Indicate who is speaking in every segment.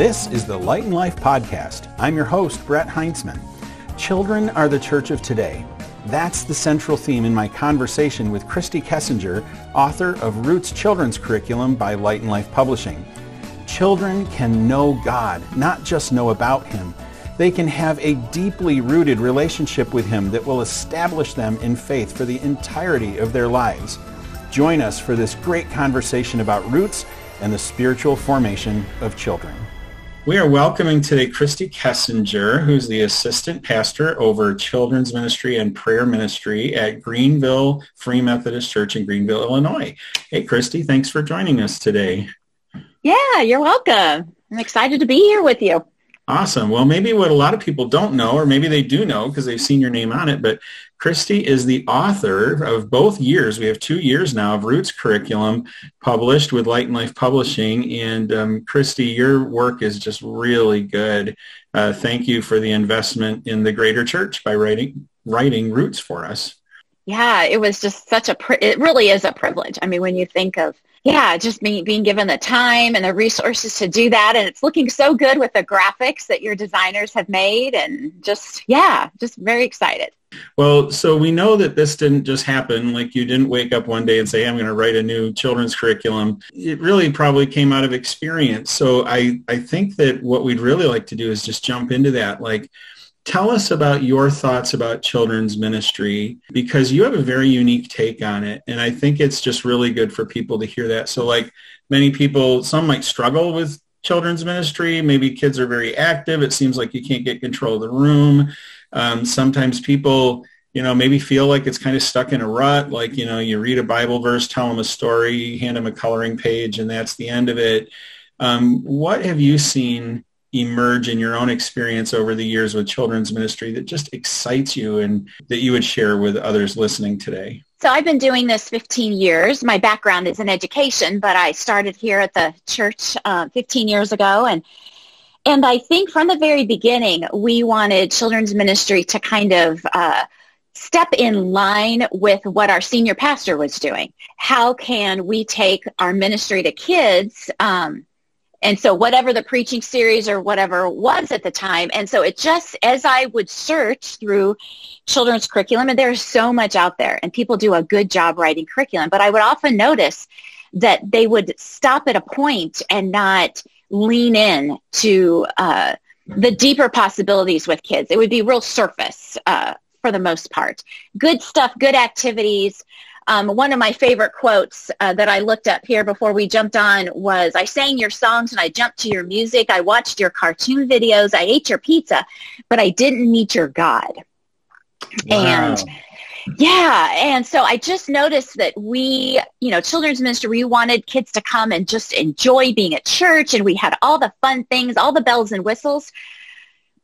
Speaker 1: This is the Light and Life Podcast. I'm your host, Brett Heintzman. Children are the church of today. That's the central theme in my conversation with Christy Kessinger, author of Roots Children's Curriculum by Light and Life Publishing. Children can know God, not just know about Him. They can have a deeply rooted relationship with Him that will establish them in faith for the entirety of their lives. Join us for this great conversation about roots and the spiritual formation of children. We are welcoming today Christy Kessinger, who's the assistant pastor over children's ministry and prayer ministry at Greenville Free Methodist Church in Greenville, Illinois. Hey, Christy, thanks for joining us today.
Speaker 2: Yeah, you're welcome. I'm excited to be here with you.
Speaker 1: Awesome. Well, maybe what a lot of people don't know, or maybe they do know because they've seen your name on it, but Christy is the author of both years. We have two years now of Roots curriculum published with Light and Life Publishing. And um, Christy, your work is just really good. Uh, thank you for the investment in the greater church by writing, writing Roots for us.
Speaker 2: Yeah, it was just such a, pri- it really is a privilege. I mean, when you think of yeah, just being, being given the time and the resources to do that. And it's looking so good with the graphics that your designers have made and just, yeah, just very excited.
Speaker 1: Well, so we know that this didn't just happen. Like you didn't wake up one day and say, I'm going to write a new children's curriculum. It really probably came out of experience. So I, I think that what we'd really like to do is just jump into that. Like, Tell us about your thoughts about children's ministry because you have a very unique take on it. And I think it's just really good for people to hear that. So like many people, some might struggle with children's ministry. Maybe kids are very active. It seems like you can't get control of the room. Um, sometimes people, you know, maybe feel like it's kind of stuck in a rut. Like, you know, you read a Bible verse, tell them a story, hand them a coloring page, and that's the end of it. Um, what have you seen emerge in your own experience over the years with children's ministry that just excites you and that you would share with others listening today?
Speaker 2: So I've been doing this 15 years. My background is in education, but I started here at the church uh, 15 years ago. And, and I think from the very beginning, we wanted children's ministry to kind of uh, step in line with what our senior pastor was doing. How can we take our ministry to kids um, and so whatever the preaching series or whatever was at the time. And so it just, as I would search through children's curriculum, and there's so much out there and people do a good job writing curriculum, but I would often notice that they would stop at a point and not lean in to uh, the deeper possibilities with kids. It would be real surface uh, for the most part. Good stuff, good activities, um, one of my favorite quotes uh, that I looked up here before we jumped on was, I sang your songs and I jumped to your music. I watched your cartoon videos. I ate your pizza, but I didn't meet your God. Wow. And yeah. And so I just noticed that we, you know, children's ministry, we wanted kids to come and just enjoy being at church and we had all the fun things, all the bells and whistles.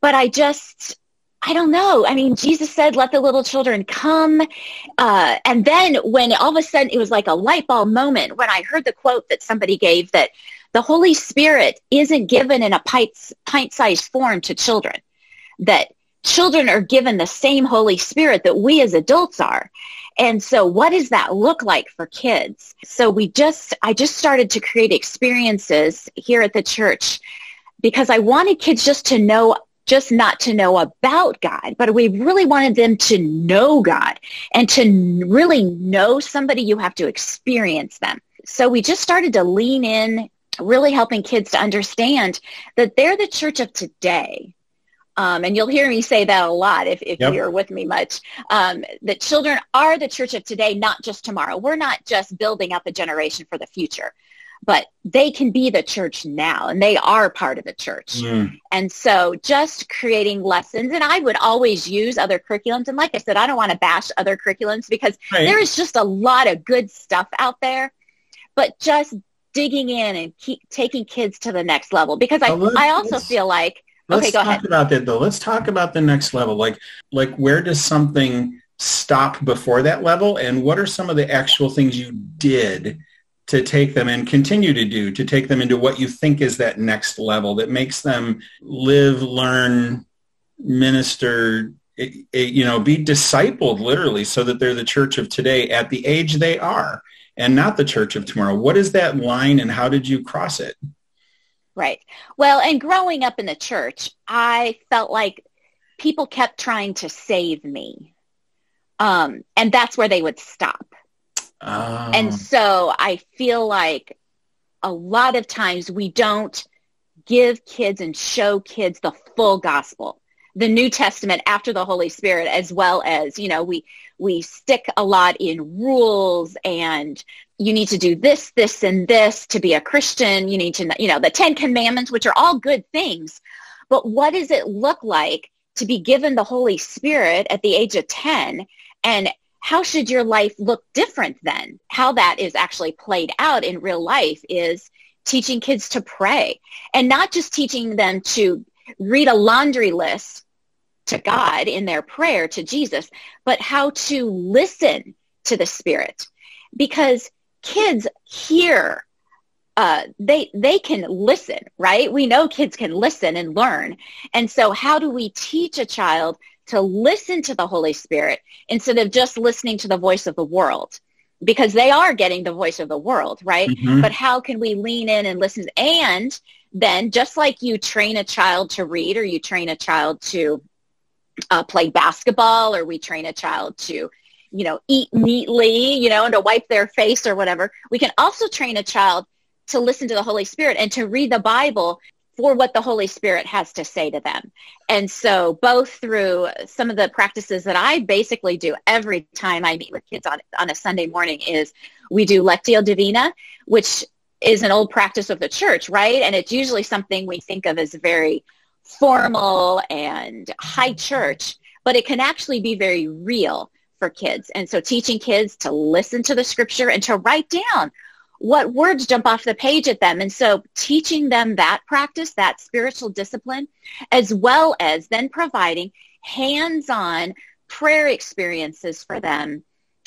Speaker 2: But I just, I don't know. I mean, Jesus said, let the little children come. Uh, and then when all of a sudden it was like a light bulb moment when I heard the quote that somebody gave that the Holy Spirit isn't given in a pint-sized form to children, that children are given the same Holy Spirit that we as adults are. And so what does that look like for kids? So we just, I just started to create experiences here at the church because I wanted kids just to know just not to know about God, but we really wanted them to know God and to really know somebody, you have to experience them. So we just started to lean in, really helping kids to understand that they're the church of today. Um, and you'll hear me say that a lot if, if yep. you're with me much, um, that children are the church of today, not just tomorrow. We're not just building up a generation for the future but they can be the church now and they are part of the church. Mm. And so just creating lessons and I would always use other curriculums. And like I said, I don't want to bash other curriculums because right. there is just a lot of good stuff out there, but just digging in and keep taking kids to the next level because I, I also feel like,
Speaker 1: let's
Speaker 2: okay, go
Speaker 1: talk
Speaker 2: ahead.
Speaker 1: about that though. Let's talk about the next level. Like, like where does something stop before that level and what are some of the actual things you did to take them and continue to do to take them into what you think is that next level that makes them live learn minister you know be discipled literally so that they're the church of today at the age they are and not the church of tomorrow what is that line and how did you cross it
Speaker 2: Right. Well, and growing up in the church, I felt like people kept trying to save me. Um, and that's where they would stop.
Speaker 1: Oh.
Speaker 2: And so I feel like a lot of times we don't give kids and show kids the full gospel, the New Testament after the Holy Spirit, as well as, you know, we, we stick a lot in rules and you need to do this, this, and this to be a Christian. You need to, you know, the Ten Commandments, which are all good things. But what does it look like to be given the Holy Spirit at the age of 10? And how should your life look different then? How that is actually played out in real life is teaching kids to pray and not just teaching them to read a laundry list to God in their prayer to Jesus, but how to listen to the Spirit. Because kids hear uh, they they can listen, right? We know kids can listen and learn. And so how do we teach a child to listen to the Holy Spirit instead of just listening to the voice of the world? Because they are getting the voice of the world, right?
Speaker 1: Mhm.
Speaker 2: But how can we lean in and listen? And then just like you train a child to read or you train a child to uh, play basketball or we train a child to you know, eat neatly, you know, and to wipe their face or whatever. We can also train a child to listen to the Holy Spirit and to read the Bible for what the Holy Spirit has to say to them. And so both through some of the practices that I basically do every time I meet with kids on, on a Sunday morning is we do Lectio Divina, which is an old practice of the church, right? And it's usually something we think of as very formal and high church, but it can actually be very real for kids. And so teaching kids to listen to the scripture and to write down what words jump off the page at them. And so teaching them that practice, that spiritual discipline, as well as then providing hands-on prayer experiences for them.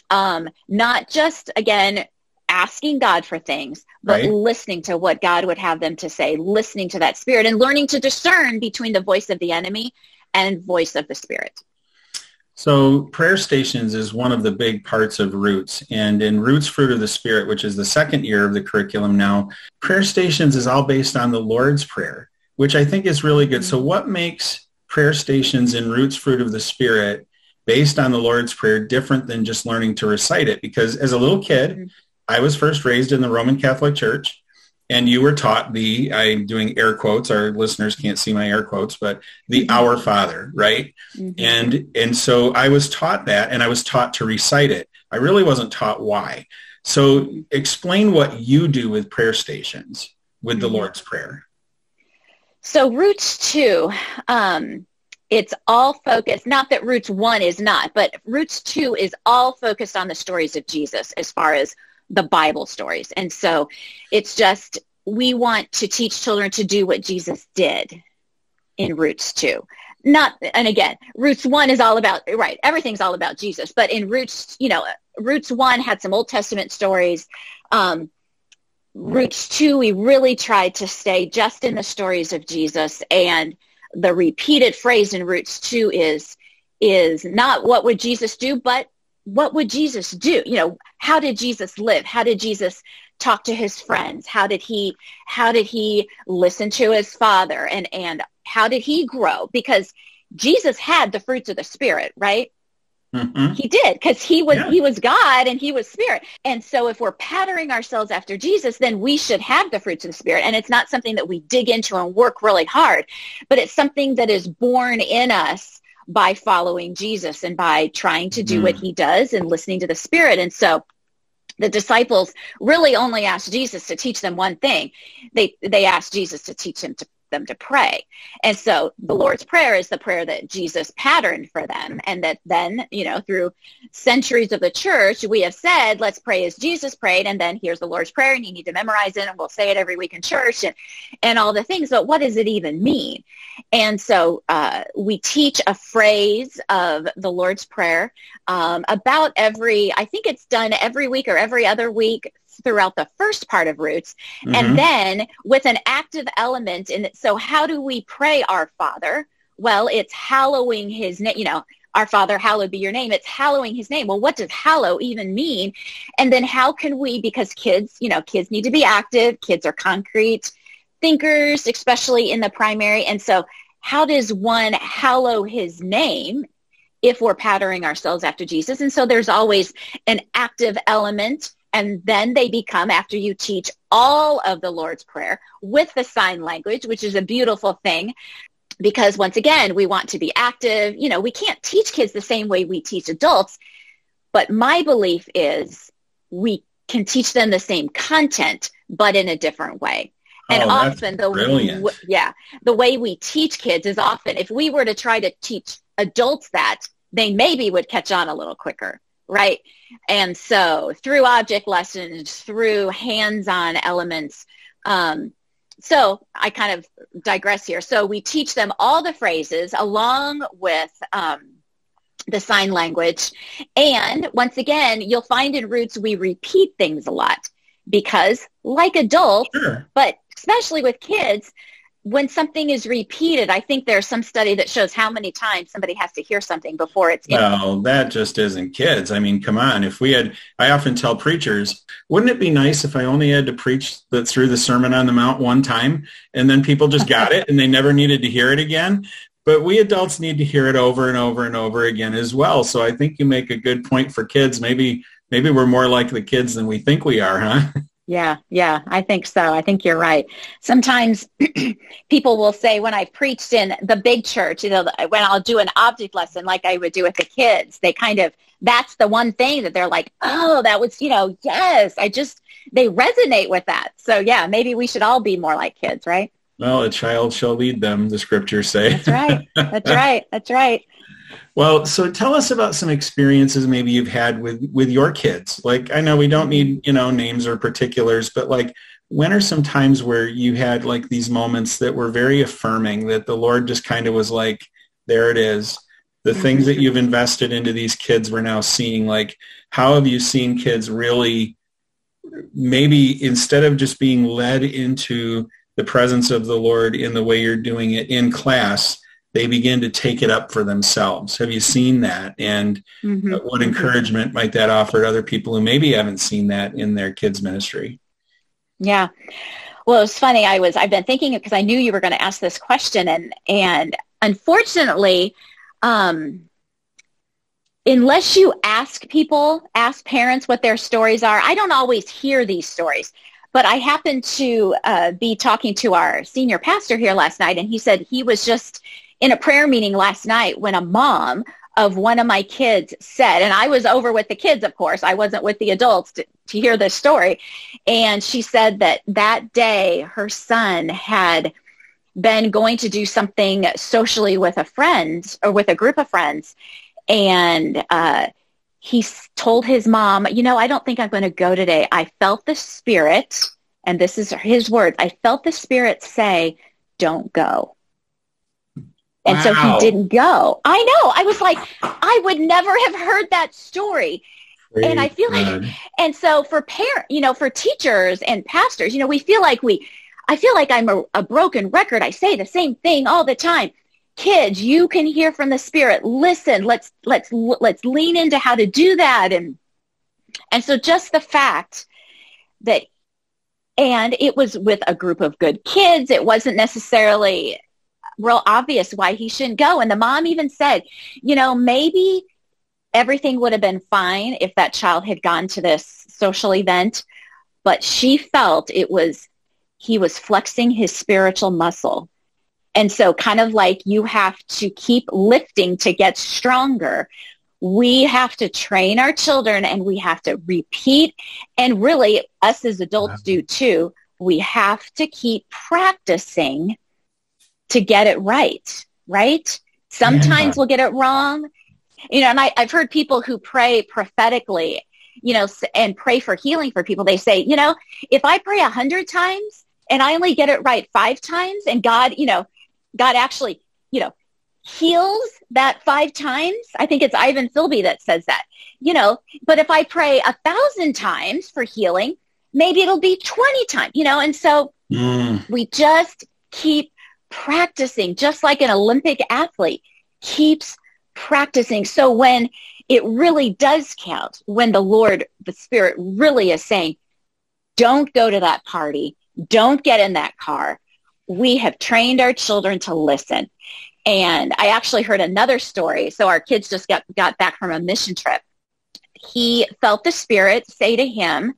Speaker 2: Um, not just, again, asking God for things, but
Speaker 1: Right.
Speaker 2: listening to what God would have them to say, listening to that spirit and learning to discern between the voice of the enemy and voice of the spirit.
Speaker 1: So prayer stations is one of the big parts of Roots. And in Roots Fruit of the Spirit, which is the second year of the curriculum now, prayer stations is all based on the Lord's Prayer, which I think is really good. So what makes prayer stations in Roots Fruit of the Spirit based on the Lord's Prayer different than just learning to recite it? Because as a little kid,
Speaker 2: Mhm.
Speaker 1: I was first raised in the Roman Catholic Church. And you were taught the, I'm doing air quotes, our listeners can't see my air quotes, but the
Speaker 2: Mhm.
Speaker 1: Our Father, right?
Speaker 2: Mhm.
Speaker 1: and and so I was taught that and I was taught to recite it. I really wasn't taught why. So explain what you do with prayer stations with the
Speaker 2: Mhm.
Speaker 1: Lord's Prayer.
Speaker 2: So Roots 2, um, it's all focused, not that Roots 1 is not, but Roots 2 is all focused on the stories of Jesus as far as the Bible stories. And so it's just, we want to teach children to do what Jesus did in Roots 2. Not, and again, Roots 1 is all about, right, everything's all about Jesus. But in Roots, you know, Roots 1 had some Old Testament stories. Um, Roots 2, we really tried to stay just in the stories of Jesus. And the repeated phrase in Roots 2 is, is not what would Jesus do, but what would Jesus do? You know, how did Jesus live? How did Jesus talk to his friends? How did he, how did he listen to his father? And, and how did he grow? Because Jesus had the fruits of the spirit, right?
Speaker 1: Mhm.
Speaker 2: He did because he was
Speaker 1: Yeah.
Speaker 2: he was God and he was spirit. And so if we're patterning ourselves after Jesus, then we should have the fruits of the spirit. And it's not something that we dig into and work really hard, but it's something that is born in us by following Jesus and by trying to do
Speaker 1: Mhm.
Speaker 2: what he does and listening to the spirit. And so the disciples really only asked Jesus to teach them one thing. They they asked Jesus to teach him to them to pray. And so the Lord's Prayer is the prayer that Jesus patterned for them. And that then, you know, through centuries of the church, we have said, let's pray as Jesus prayed. And then here's the Lord's Prayer and you need to memorize it and we'll say it every week in church and, and all the things. But what does it even mean? And so uh, we teach a phrase of the Lord's Prayer um, about every, I think it's done every week or every other week throughout the first part of Roots.
Speaker 1: Mhm.
Speaker 2: And then with an active element in it. So how do we pray our Father? Well, it's hallowing his name, you know, our Father, hallowed be your name. It's hallowing his name. Well, what does hallow even mean? And then how can we, because kids, you know, kids need to be active. Kids are concrete thinkers, especially in the primary. And so how does one hallow his name if we're patterning ourselves after Jesus? And so there's always an active element. And then they become, after you teach all of the Lord's Prayer with the sign language, which is a beautiful thing, because once again, we want to be active. You know, we can't teach kids the same way we teach adults. But my belief is we can teach them the same content, but in a different way. Oh, and oh, often the
Speaker 1: w-
Speaker 2: yeah, the way we teach kids is often if we were to try to teach adults that, they maybe would catch on a little quicker, right? And so through object lessons, through hands-on elements, um, so I kind of digress here. So we teach them all the phrases along with um, the sign language. And once again, you'll find in roots we repeat things a lot because like adults, sure. but especially with kids, when something is repeated, I think there's some study that shows how many times somebody has to hear something before it's.
Speaker 1: Well, that just isn't kids. I mean, come on. If we had, I often tell preachers, wouldn't it be nice if I only had to preach the, through the Sermon on the Mount one time, and then people just got it and they never needed to hear it again? But we adults need to hear it over and over and over again as well. So I think you make a good point for kids. Maybe maybe we're more like the kids than we think we are, huh?
Speaker 2: Yeah, yeah, I think so. I think you're right. Sometimes people will say when I've preached in the big church, you know, when I'll do an object lesson like I would do with the kids, they kind of, that's the one thing that they're like, oh, that was, you know, yes, I just, they resonate with that. So yeah, maybe we should all be more like kids, right?
Speaker 1: Well, a child shall lead them, the scriptures say.
Speaker 2: That's right. That's right. That's right.
Speaker 1: Well, so tell us about some experiences maybe you've had with with your kids. Like I know we don't need, you know, names or particulars, but like when are some times where you had like these moments that were very affirming that the Lord just kind of was like, there it is. The mm-hmm. things that you've invested into these kids we're now seeing like how have you seen kids really maybe instead of just being led into the presence of the Lord in the way you're doing it in class, they begin to take it up for themselves. Have you seen that? And mm-hmm. what encouragement might that offer to other people who maybe haven't seen that in their kids ministry?
Speaker 2: Yeah. Well, it's funny. I was, I've been thinking because I knew you were going to ask this question and, and unfortunately, um, unless you ask people, ask parents what their stories are, I don't always hear these stories. But I happened to uh, be talking to our senior pastor here last night, and he said he was just in a prayer meeting last night when a mom of one of my kids said, and I was over with the kids, of course, I wasn't with the adults to, to hear this story. And she said that that day her son had been going to do something socially with a friend or with a group of friends. And uh, he told his mom, you know, I don't think I'm going to go today. I felt the spirit, and this is his words, I felt the spirit say, don't go. And wow. so he didn't go. I know. I was like, I would never have heard that story. Praise and I feel God. like, and so for parent, you know, for teachers and pastors, you know, we feel like we, I feel like I'm a, a broken record. I say the same thing all the time. Kids, you can hear from the Spirit. Listen, let's let's let's lean into how to do that, and and so just the fact that, and it was with a group of good kids. It wasn't necessarily real obvious why he shouldn't go. And the mom even said, you know, maybe everything would have been fine if that child had gone to this social event, but she felt it was, he was flexing his spiritual muscle. And so kind of like you have to keep lifting to get stronger. We have to train our children and we have to repeat. And really, us as adults do too. We have to keep practicing to get it right, right? Sometimes yeah. we'll get it wrong. You know, and I, I've heard people who pray prophetically, you know, and pray for healing for people. They say, you know, if I pray a hundred times and I only get it right five times and God, you know, God actually, you know, heals that five times. I think it's Ivan Philby that says that, you know, but if I pray a thousand times for healing, maybe it'll be 20 times, you know, and so mm. we just keep practicing just like an Olympic athlete keeps practicing. So when it really does count, when the Lord, the Spirit really is saying, don't go to that party, don't get in that car, we have trained our children to listen. And I actually heard another story. So our kids just got, got back from a mission trip. He felt the spirit say to him,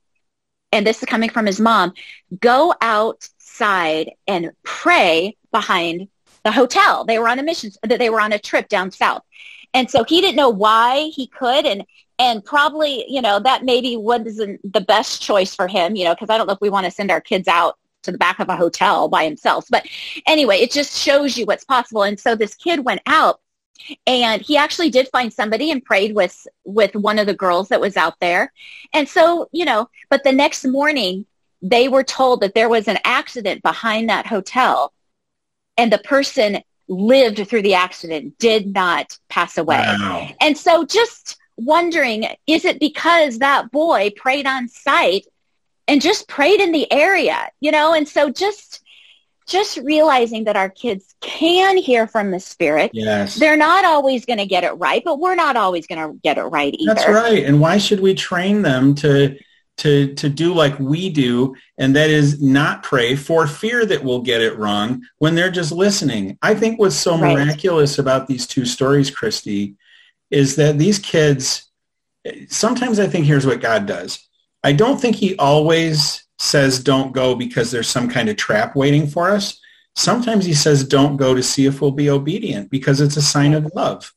Speaker 2: and this is coming from his mom, go outside and pray behind the hotel. They were on a mission, that they were on a trip down south. And so he didn't know why he could. And, and probably, you know, that maybe wasn't the best choice for him, you know, because I don't know if we want to send our kids out to the back of a hotel by himself. But anyway, it just shows you what's possible. And so this kid went out and he actually did find somebody and prayed with with one of the girls that was out there. And so, you know, but the next morning they were told that there was an accident behind that hotel and the person lived through the accident, did not pass away. Wow. And so just wondering, is it because that boy prayed on site and just prayed in the area, you know? And so just just realizing that our kids can hear from the spirit.
Speaker 1: Yes.
Speaker 2: They're not always going to get it right, but we're not always going to get it right either.
Speaker 1: That's right. And why should we train them to to to do like we do and that is not pray for fear that we'll get it wrong when they're just listening. I think what's so right. miraculous about these two stories, Christy, is that these kids sometimes I think here's what God does. I don't think he always says don't go because there's some kind of trap waiting for us. Sometimes he says don't go to see if we'll be obedient because it's a sign of love.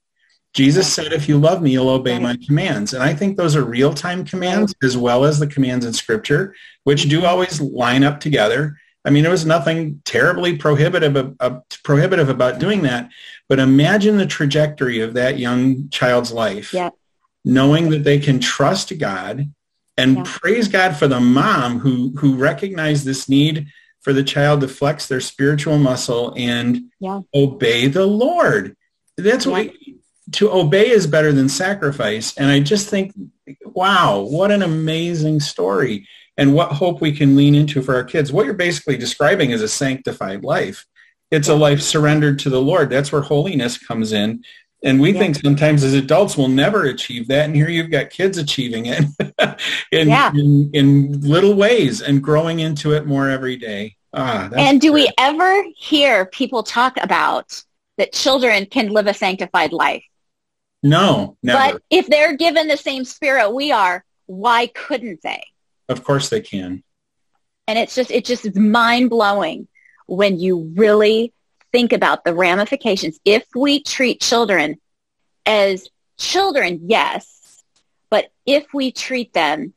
Speaker 1: Jesus said, if you love me, you'll obey my commands. And I think those are real-time commands as well as the commands in scripture, which do always line up together. I mean, there was nothing terribly prohibitive, uh, prohibitive about doing that. But imagine the trajectory of that young child's life,
Speaker 2: yeah.
Speaker 1: knowing that they can trust God and yeah. praise God for the mom who who recognized this need for the child to flex their spiritual muscle and
Speaker 2: yeah.
Speaker 1: obey the Lord. That's why to obey is better than sacrifice. And I just think, wow, what an amazing story and what hope we can lean into for our kids. What you're basically describing is a sanctified life. It's a life surrendered to the Lord. That's where holiness comes in. And we yeah. think sometimes as adults we'll never achieve that. And here you've got kids achieving it in, yeah. in, in, little ways and growing into it more every day. Ah,
Speaker 2: and do great. we ever hear people talk about that children can live a sanctified life?
Speaker 1: No, never.
Speaker 2: But if they're given the same spirit we are, why couldn't they?
Speaker 1: Of course they can.
Speaker 2: And it's just, it just is mind blowing when you really think about the ramifications. If we treat children as children, yes, but if we treat them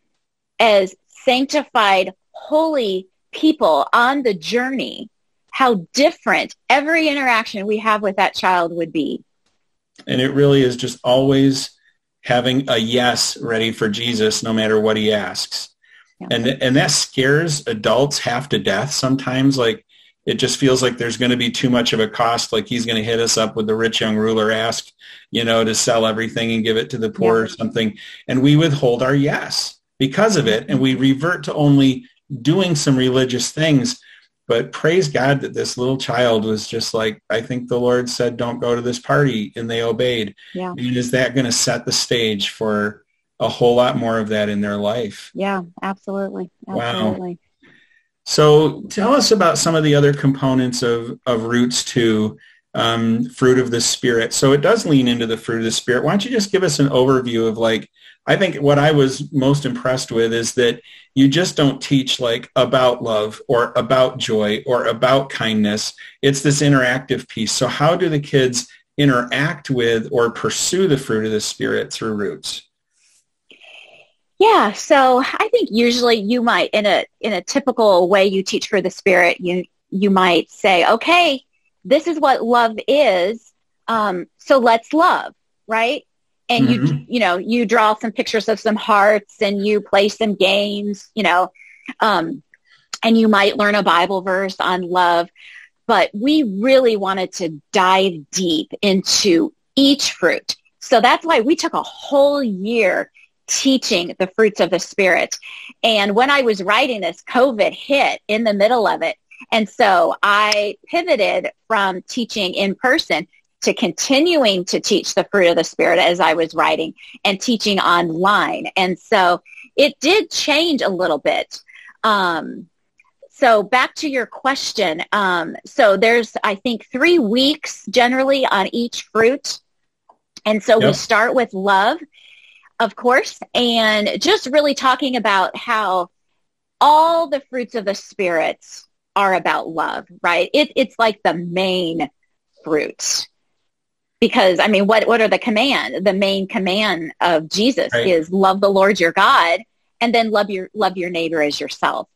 Speaker 2: as sanctified, holy people on the journey, how different every interaction we have with that child would be.
Speaker 1: And it really is just always having a yes ready for Jesus no matter what he asks. Yeah. And and that scares adults half to death sometimes like it just feels like there's going to be too much of a cost. Like he's going to hit us up with the rich young ruler ask, you know, to sell everything and give it to the poor yeah. or something. And we withhold our yes because of it. And we revert to only doing some religious things. But praise God that this little child was just like, I think the Lord said, don't go to this party. And they obeyed.
Speaker 2: Yeah.
Speaker 1: And is that going to set the stage for a whole lot more of that in their life?
Speaker 2: Yeah, absolutely. Absolutely.
Speaker 1: Wow. So tell us about some of the other components of, of Roots 2, um, Fruit of the Spirit. So it does lean into the fruit of the Spirit. Why don't you just give us an overview of like, I think what I was most impressed with is that you just don't teach like about love or about joy or about kindness. It's this interactive piece. So how do the kids interact with or pursue the fruit of the Spirit through Roots?
Speaker 2: Yeah, so I think usually you might in a in a typical way you teach for the spirit, you you might say, okay, this is what love is, um, so let's love, right? And mm-hmm. you you know you draw some pictures of some hearts and you play some games, you know, um, and you might learn a Bible verse on love. But we really wanted to dive deep into each fruit. So that's why we took a whole year teaching the fruits of the spirit. And when I was writing this, COVID hit in the middle of it. And so I pivoted from teaching in person to continuing to teach the fruit of the spirit as I was writing and teaching online. And so it did change a little bit. Um, so back to your question. Um, so there's, I think, three weeks generally on each fruit. And so yep. we start with love, of course, and just really talking about how all the fruits of the spirits are about love, right? It, it's like the main fruit. Because I mean, what, what are the command? The main command of Jesus right. is love the Lord your God and then love your love your neighbor as yourself.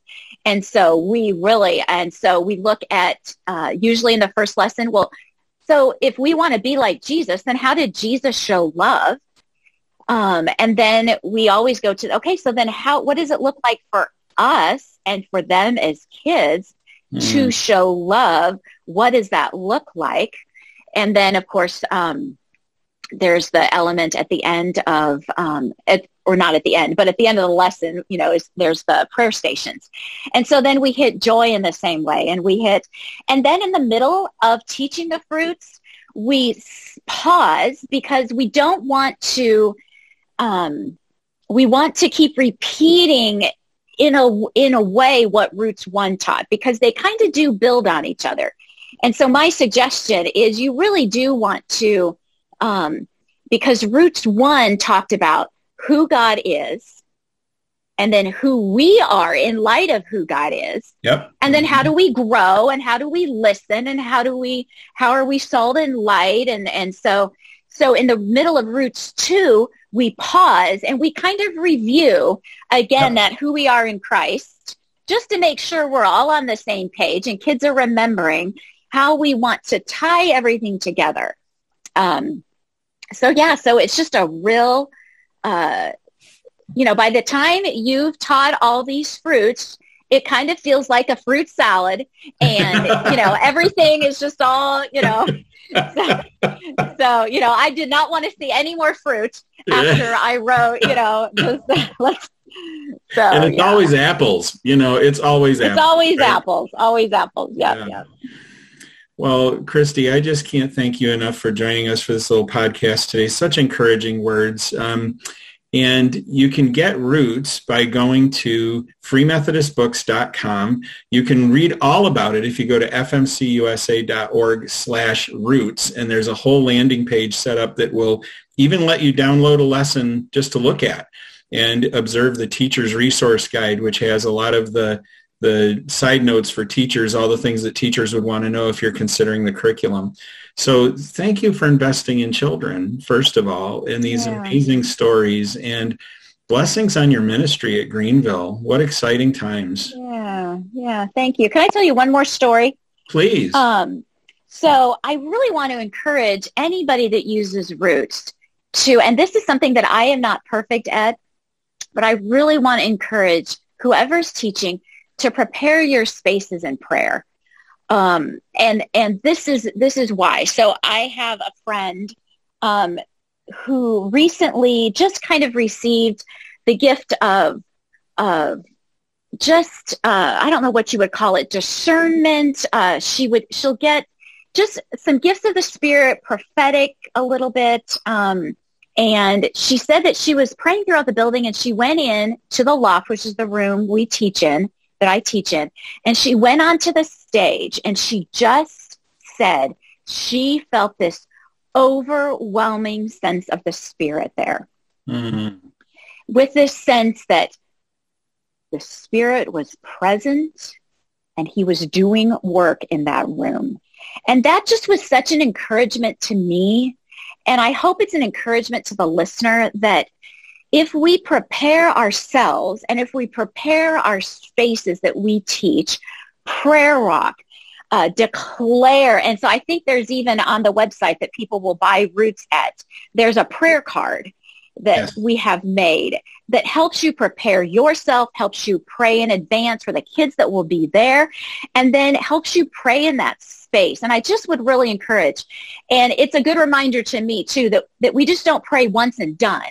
Speaker 2: And so we really, and so we look at uh, usually in the first lesson, well, so if we want to be like Jesus, then how did Jesus show love? Um, and then we always go to, okay, so then how, what does it look like for us and for them as kids mm. to mm-hmm. show love? What does that look like? And then, of course, um, there's the element at the end of, um, at, or not at the end, but at the end of the lesson, you know, is there's the prayer stations. And so then we hit joy in the same way and we hit, and then in the middle of teaching the fruits, we pause because we don't want to, um, we want to keep repeating in a, in a way what roots one taught because they kind of do build on each other. And so my suggestion is you really do want to, um, because Roots 1 talked about who God is and then who we are in light of who God is.
Speaker 1: Yep.
Speaker 2: And then how do we grow and how do we listen and how do we how are we salt and light and and so so in the middle of Roots 2 we pause and we kind of review again that who we are in Christ just to make sure we're all on the same page and kids are remembering how we want to tie everything together. Um, so yeah, so it's just a real, uh, you know, by the time you've taught all these fruits, it kind of feels like a fruit salad and, you know, everything is just all, you know, so, so, you know, I did not want to see any more fruit after I wrote, you know, just let's,
Speaker 1: so, and it's yeah. always apples, you know, it's always
Speaker 2: it's
Speaker 1: apples,
Speaker 2: always right? apples, always apples. Yeah, yeah. yeah.
Speaker 1: Well, Christy, I just can't thank you enough for joining us for this little podcast today. Such encouraging words. Um, and you can get Roots by going to freemethodistbooks.com. You can read all about it if you go to fmcusa.org slash roots. And there's a whole landing page set up that will even let you download a lesson just to look at and observe the teacher's resource guide, which has a lot of the the side notes for teachers, all the things that teachers would want to know if you're considering the curriculum. So thank you for investing in children, first of all, in these yeah. amazing stories and blessings on your ministry at Greenville. What exciting times.
Speaker 2: Yeah, yeah. Thank you. Can I tell you one more story?
Speaker 1: Please.
Speaker 2: Um, so I really want to encourage anybody that uses Roots to, and this is something that I am not perfect at, but I really want to encourage whoever's teaching to prepare your spaces in prayer. Um, and and this is this is why. So I have a friend um, who recently just kind of received the gift of of just uh, I don't know what you would call it discernment. Uh, she would she'll get just some gifts of the spirit, prophetic a little bit. Um, and she said that she was praying throughout the building and she went in to the loft, which is the room we teach in that I teach in. And she went onto the stage and she just said she felt this overwhelming sense of the spirit there. Mm-hmm. With this sense that the spirit was present and he was doing work in that room. And that just was such an encouragement to me. And I hope it's an encouragement to the listener that if we prepare ourselves and if we prepare our spaces that we teach, prayer rock, uh, declare. And so I think there's even on the website that people will buy roots at, there's a prayer card that yes. we have made that helps you prepare yourself, helps you pray in advance for the kids that will be there, and then helps you pray in that space. And I just would really encourage, and it's a good reminder to me too, that, that we just don't pray once and done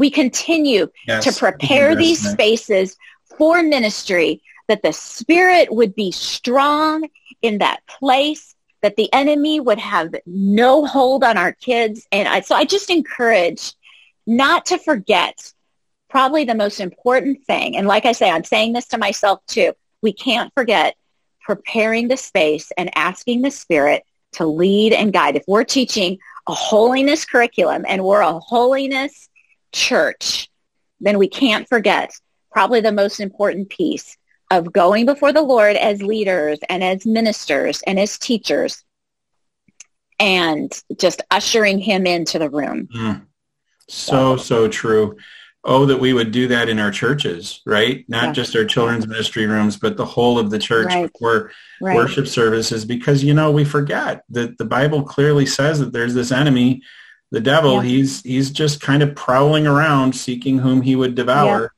Speaker 2: we continue yes, to prepare these spaces for ministry that the spirit would be strong in that place that the enemy would have no hold on our kids. And I, so i just encourage not to forget probably the most important thing. And like i say i'm saying this to myself too. We can't forget preparing the space and asking the Spirit to lead and guide. If we're teaching a holiness curriculum and we're a holiness church, then we can't forget probably the most important piece of going before the Lord as leaders and as ministers and as teachers and just ushering him into the room. Mm.
Speaker 1: So, so true. Oh, that we would do that in our churches, right? Not yeah. just our children's ministry rooms, but the whole of the church right. for right. worship services, because, you know, we forget that the Bible clearly says that there's this enemy, the devil. Yeah. He's, he's just kind of prowling around seeking whom he would devour.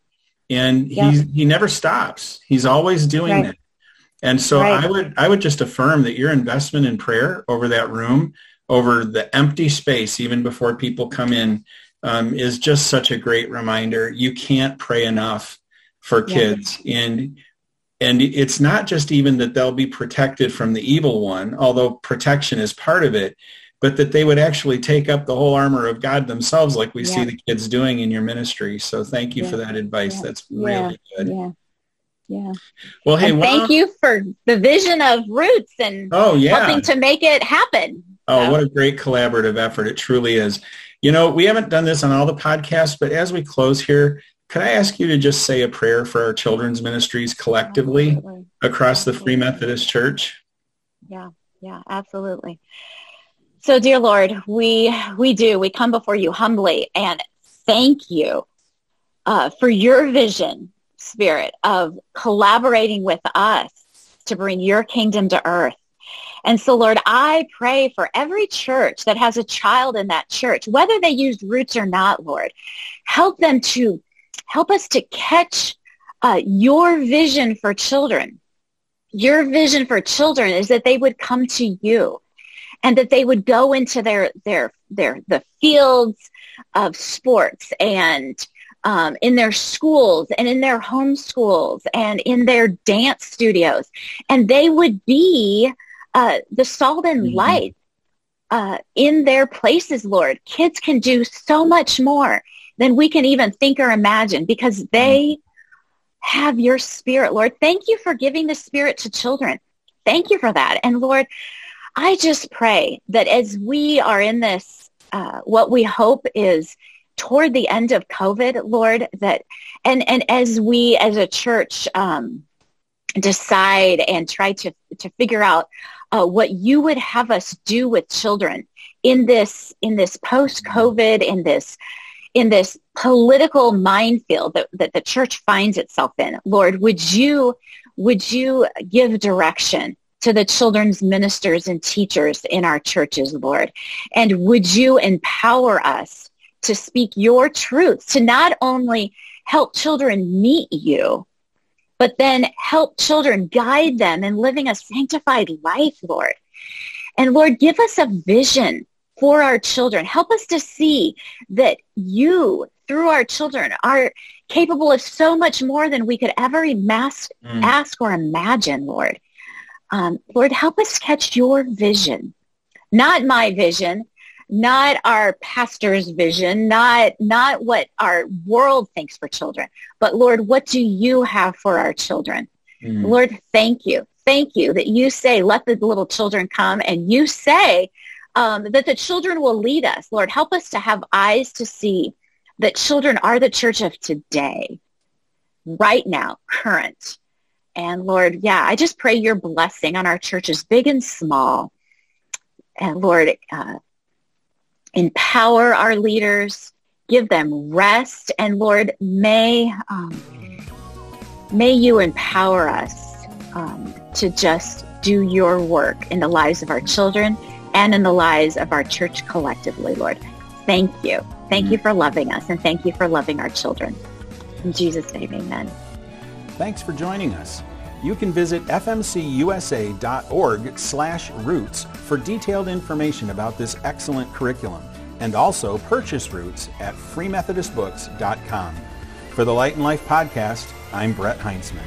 Speaker 1: Yeah. And he's, he never stops. He's always doing right. it. And so I would, I would just affirm that your investment in prayer over that room, over the empty space, even before people come in, um, is just such a great reminder. You can't pray enough for kids. Yeah. And and it's not just even that they'll be protected from the evil one, although protection is part of it, but that they would actually take up the whole armor of God themselves like we yeah. see the kids doing in your ministry. So thank you yeah. for that advice. That's really good.
Speaker 2: Yeah. Yeah. Well, hey, thank you for the vision of Roots and oh, yeah. helping to make it happen.
Speaker 1: Oh, so. what a great collaborative effort. It truly is. You know, we haven't done this on all the podcasts, but as we close here, could I ask you to just say a prayer for our children's ministries collectively absolutely. across absolutely. the Free Methodist Church?
Speaker 2: Yeah, yeah, absolutely. So, dear Lord, we we do. We come before you humbly and thank you uh, for your vision, Spirit, of collaborating with us to bring your kingdom to earth. And so, Lord, I pray for every church that has a child in that church, whether they used roots or not, Lord, help them to help us to catch uh, your vision for children. Your vision for children is that they would come to you and that they would go into their, their, their, the fields of sports and um, in their schools and in their home schools and in their dance studios. And they would be uh, the salt and mm-hmm. light uh, in their places, Lord. Kids can do so much more than we can even think or imagine because they mm-hmm. have your spirit, Lord. Thank you for giving the spirit to children. Thank you for that. And Lord, I just pray that as we are in this, uh, what we hope is toward the end of COVID, Lord, that, and, and as we as a church um, decide and try to, to figure out uh, what you would have us do with children in this in this post COVID in this in this political minefield that, that the church finds itself in. Lord, would you would you give direction to the children's ministers and teachers in our churches, Lord? And would you empower us to speak your truth, to not only help children meet you, but then help children, guide them in living a sanctified life, Lord. And Lord, give us a vision for our children. Help us to see that you, through our children, are capable of so much more than we could ever ask, mm. ask or imagine, Lord. Um, Lord, help us catch your vision, not my vision, not our pastor's vision, not, not what our world thinks for children, but Lord, what do you have for our children? Mm. Lord, thank you. Thank you that you say, let the little children come and you say um, that the children will lead us. Lord, help us to have eyes to see that children are the church of today, right now, current. And Lord, yeah, I just pray your blessing on our churches, big and small. And Lord, uh, empower our leaders, give them rest, and Lord, may um, may you empower us um, to just do your work in the lives of our children and in the lives of our church collectively, Lord. Thank you. Thank mm-hmm. you for loving us, and thank you for loving our children. In Jesus' name, amen.
Speaker 3: Thanks for joining us. You can visit fmcusa.org slash roots for detailed information about this excellent curriculum and also purchase roots at freemethodistbooks.com. For the Light and Life podcast, I'm Brett Heintzman.